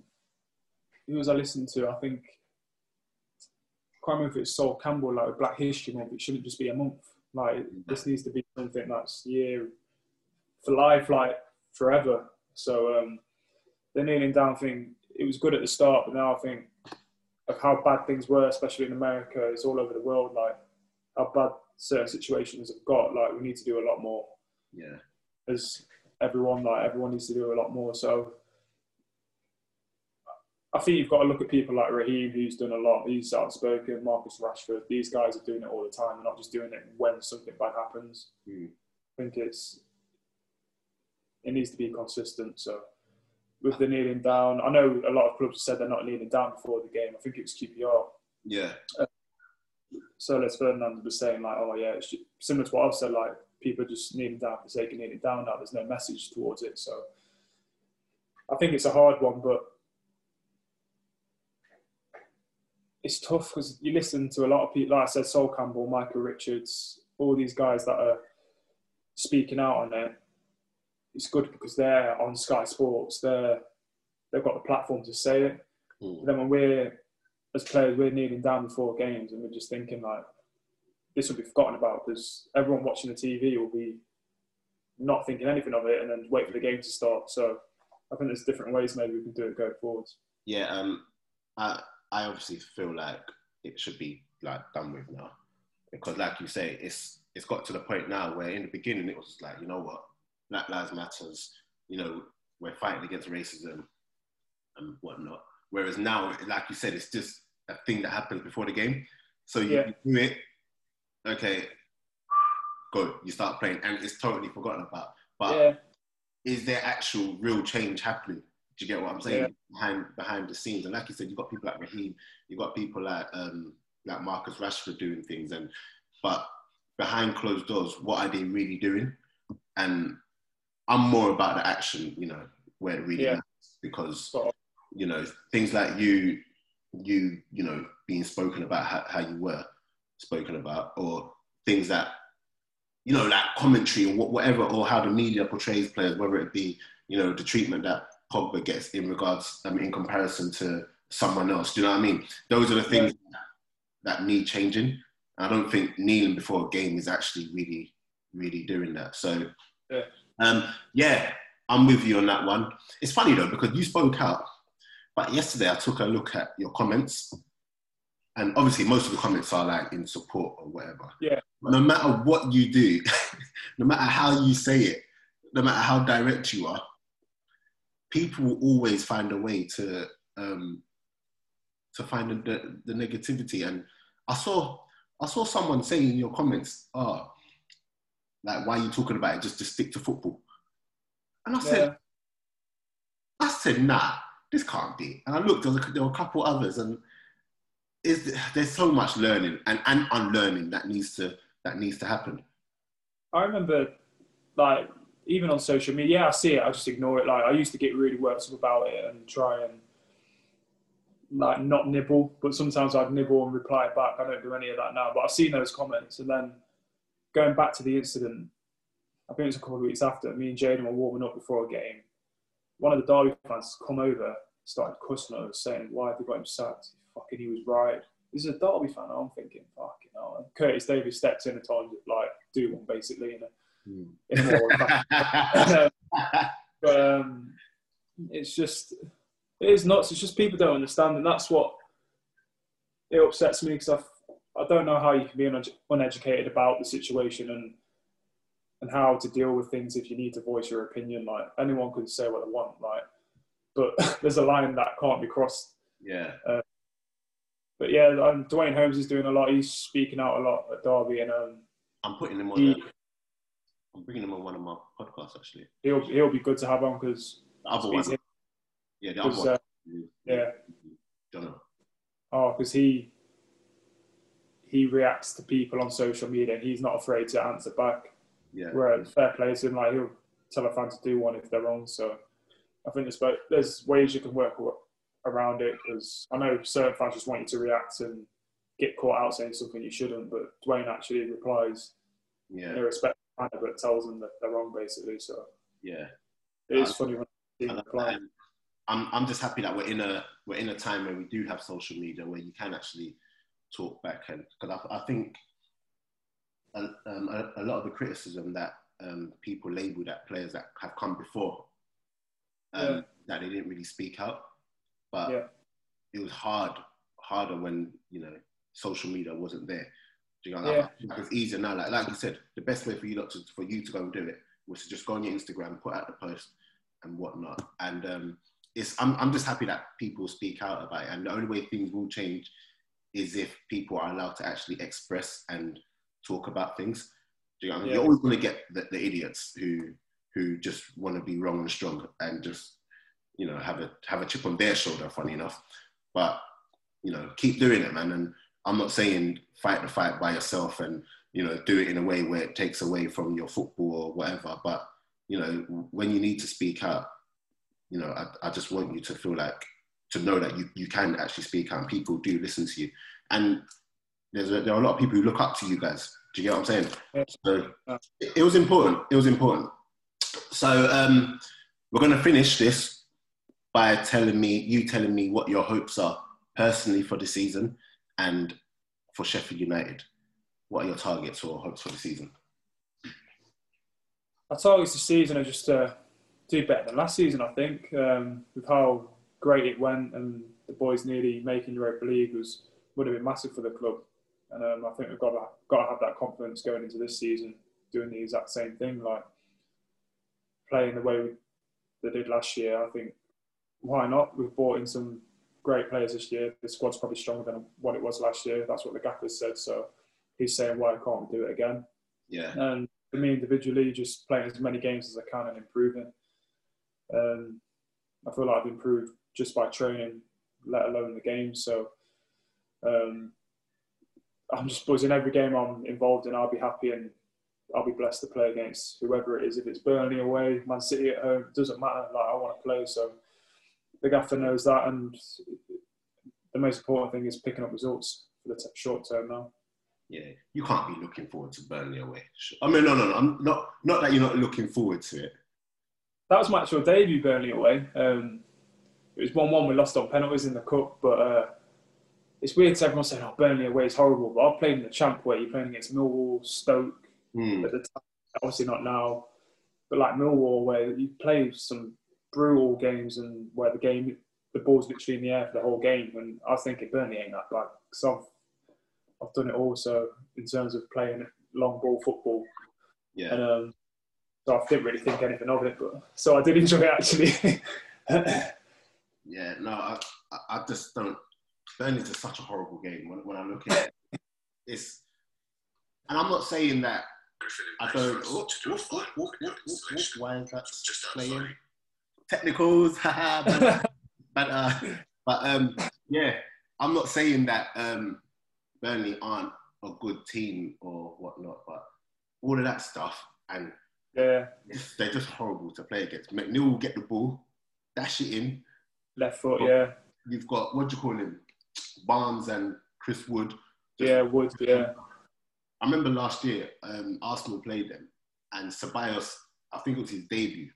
who was I listening to? I think I can't remember if it's Sol Campbell, like Black History Month. It shouldn't just be a month. Like this needs to be something that's year for life, like forever. So um, the kneeling down thing, it was good at the start, but now I think of how bad things were, especially in America, it's all over the world. Like how bad certain situations have got. Like we need to do a lot more Yeah. as everyone like everyone needs to do a lot more. So I think you've got to look at people like Raheem, who's done a lot. He's outspoken. Marcus Rashford. These guys are doing it all the time. They're not just doing it when something bad happens. Mm. I think it's it needs to be consistent. So with the kneeling down, I know a lot of clubs have said they're not kneeling down before the game. I think it was QPR. Yeah. so Les Ferdinand was saying like, oh yeah, it's similar to what I've said. Like people are just kneeling down for the sake of kneeling down. Now there's no message towards it. So I think it's a hard one, but it's tough because you listen to a lot of people. Like I said, Sol Campbell, Michael Richards, all these guys that are speaking out on it. It's good because they're on Sky Sports. They're they've got the platform to say it. Mm. But then when we're as players, we're kneeling down before games, and we're just thinking like this will be forgotten about because everyone watching the TV will be not thinking anything of it, and then wait for the game to start. So I think there's different ways maybe we can do it going forwards. Yeah, um, I I obviously feel like it should be like done with now, because like you say, it's it's got to the point now where in the beginning it was like you know what, Black Lives Matters, you know we're fighting against racism and whatnot. Whereas now, like you said, it's just a thing that happens before the game. So you, Yeah. do it, okay, go, you start playing, and it's totally forgotten about. But yeah, is there actual real change happening? Do you get what I'm saying? Behind behind the scenes, and like you said, you've got people like Raheem, you've got people like um, like Marcus Rashford doing things, and but behind closed doors, what are they really doing? And I'm more about the action, you know, where it really Yeah. matters, because you know things like you, you, you know, being spoken about how, how you were. spoken about, or things that you know, like commentary or whatever, or how the media portrays players, whether it be you know the treatment that Pogba gets in regards, um, in comparison to someone else. Do you know what I mean? Those are the things yeah. that need changing. I don't think kneeling before a game is actually really, really doing that. So, yeah. Um, yeah, I'm with you on that one. It's funny though because you spoke out, but yesterday I took a look at your comments, and obviously most of the comments are like in support or whatever. Yeah. no matter what you do, no matter how you say it, no matter how direct you are, people will always find a way to um, to find the, the negativity. And I saw I saw someone saying in your comments, "Oh, like why are you talking about it? Just to stick to football." And I said, yeah. I said, nah, this can't be. And I looked, there, was a, there were a couple others, and is there's so much learning and, and unlearning that needs to that needs to happen. I remember, like, even on social media, yeah, I see it, I just ignore it. Like, I used to get really worked up about it and try and like not nibble, but sometimes I'd nibble and reply back. I don't do any of that now, but I've seen those comments. And then going back to the incident, I think it was a couple of weeks after, me and Jayden were warming up before a game. One of the Derby fans come over, started cussing us, saying, Why have they got him sacked? Fucking, he was right. This is a Derby fan. I'm thinking, fucking hell. And Curtis Davies steps in and told him, like, do one basically in a, mm. but um, it's just, it is nuts. It's just people don't understand. And that's what it upsets me because I, I don't know how you can be uneducated about the situation and and how to deal with things if you need to voice your opinion. Like anyone can say what they want, like, but there's a line that can't be crossed. Yeah. Uh, but yeah, um, Duane Holmes is doing a lot. He's speaking out a lot at Derby, and um, I'm putting him on. He, I'm bringing him on one of my podcasts actually. He'll he'll be good to have on because the other one. Yeah, the other one. Uh, yeah. Don't know. Oh, because he he reacts to people on social media and he's not afraid to answer back. Yeah. Whereas fair play to him, like he'll tell a fan to do one if they're wrong. So I think there's there's ways you can work around it because I know certain fans just want you to react and get caught out saying something you shouldn't, but Duane actually replies yeah. in a respectful manner, but tells them that they're wrong basically. So yeah, it is funny when I'm I'm just happy that we're in a we're in a time where we do have social media where you can actually talk back and because I, I think a, um, a, a, lot of the criticism that um, people label at players that have come before um, yeah. that they didn't really speak out. But yeah. it was hard, harder when you know social media wasn't there. You know, yeah. like, it's easier now. Like, like you said, the best way for you not to for you to go and do it was to just go on your Instagram, put out the post, and whatnot. And um, it's I'm I'm just happy that people speak out about it. And the only way things will change is if people are allowed to actually express and talk about things. You know I mean? yeah. You're always going to get the, the, idiots who who just want to be wrong and strong and just you know have a have a chip on their shoulder. Funny enough, but you know keep doing it, man. And I'm not saying fight the fight by yourself and you know do it in a way where it takes away from your football or whatever. But you know when you need to speak out, you know I, I just want you to feel like to know that you, you can actually speak out and people do listen to you. And there's a, there are a lot of people who look up to you guys. Do you get what I'm saying? So it, it, was important. It was important. So um, we're going to finish this by telling me, you telling me what your hopes are personally for the season and for Sheffield United. What are your targets or hopes for the season? Our targets this season are just to do better than last season, I think. Um, with how great it went and the boys nearly making the Europa League was would have been massive for the club. And um, I think we've got to, got to have that confidence going into this season, doing the exact same thing, like playing the way they did last year. I think why not? We've brought in some great players this year. The squad's probably stronger than what it was last year. That's what the gaffer said. So he's saying, why can't we do it again? Yeah. And for me individually, just playing as many games as I can and improving. Um, I feel like I've improved just by training, let alone the game. So um, I'm just buzzing every game I'm involved in. I'll be happy and I'll be blessed to play against whoever it is. If it's Burnley away, Man City at home, it doesn't matter. Like I want to play, so the gaffer knows that, and the most important thing is picking up results for the t- short term now. yeah, you can't be looking forward to Burnley away. I mean, no, no, no. I'm not not that you're not looking forward to it. That was my actual debut Burnley away. Um, it was one-one. We lost on penalties in the cup, but uh, it's weird to everyone saying, "Oh, Burnley away is horrible." But I've played in the Champ where You're playing against Millwall, Stoke Hmm. at the time. Obviously not now, but like Millwall, where you play some brutal games and where the game, the ball's literally in the air for the whole game. And I think it Burnley ain't that bad because I've I've done it also in terms of playing long ball football, Yeah, and um, so I didn't really think anything of it. But so I did enjoy it actually. yeah. No, I, I, I just don't. Burnley's just such a horrible game when, when I look at it. It's, and I'm not saying that I don't. Whoop, whoop, whoop, whoop, whoop, whoop. Why is that just playing? Technicals, but, but, uh, but um, yeah, I'm not saying that um, Burnley aren't a good team or whatnot, but all of that stuff and yeah, just- they're just horrible to play against. McNeil will get the ball, dash it in. left foot. Yeah, You've got what do you call him, Barnes and Chris Wood. yeah, Wood. Yeah, I remember last year um, Arsenal played them, and Ceballos. I think it was his debut.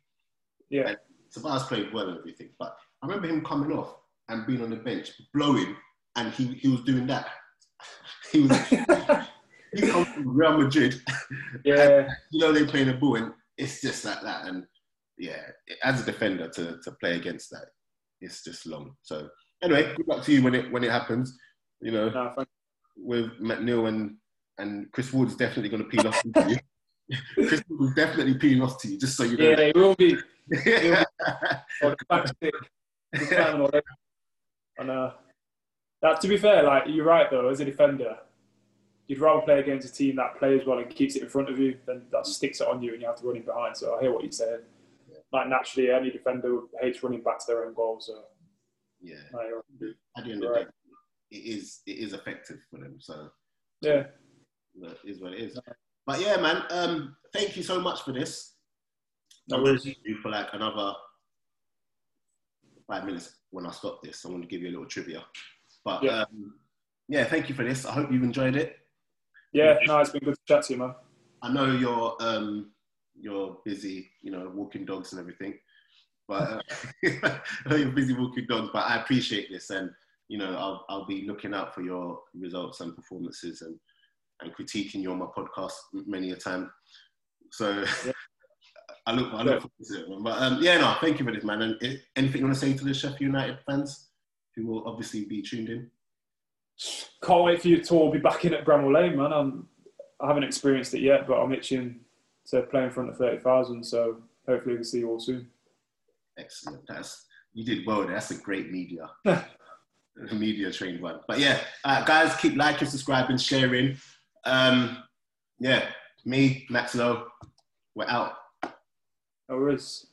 yeah, Ceballos played well and everything, but I remember him coming off and being on the bench, blowing, and he, he was doing that. He was he comes from Real Madrid, yeah. you know they play the ball, and it's just like that. And yeah, as a defender to, to play against that, it's just long. So anyway, good luck to you when it when it happens. You know, No, with McNeil and and Chris Wood is definitely going to peel off to you. Chris Wood is definitely peeling off to you, just so you know. yeah, it will be. Or the back stick. the plan or whatever. And uh, that, to be fair, like you're right though, as a defender, you'd rather play against a team that plays well and keeps it in front of you than that sticks it on you and you have to run in behind. So I hear what you're saying. Like naturally, any defender hates running back to their own goal. So yeah. no, you're- At the end of the day, it is it is effective for them. So yeah, that is what it is. But yeah, man. Um, thank you so much for this. I'm going to do for like another five minutes when I stop this. I want to give you a little trivia. But Yeah. um, yeah, thank you for this. I hope you've enjoyed it. yeah. No, it's been good to chat to you, man. I know you're um, you're busy, you know, walking dogs and everything. But uh, I know you're busy walking dogs, but I appreciate this, and you know, I'll I'll be looking out for your results and performances, and and critiquing you on my podcast many a time. So Yeah. I look I look forward to it. man. But um, yeah, no, thank you for this, man. And i- anything you want to say to the Sheffield United fans who will obviously be tuned in? Can't wait for you to all be back in at Bramall Lane, man. I'm, I haven't experienced it yet, but I'm itching to play in front of 30,000. So hopefully we'll see you all soon. Excellent. That's you did well. That's a great media. media trained one. But yeah, uh, guys, keep liking, subscribing, sharing. Um, yeah, me, Max Lowe, we're out. No worries.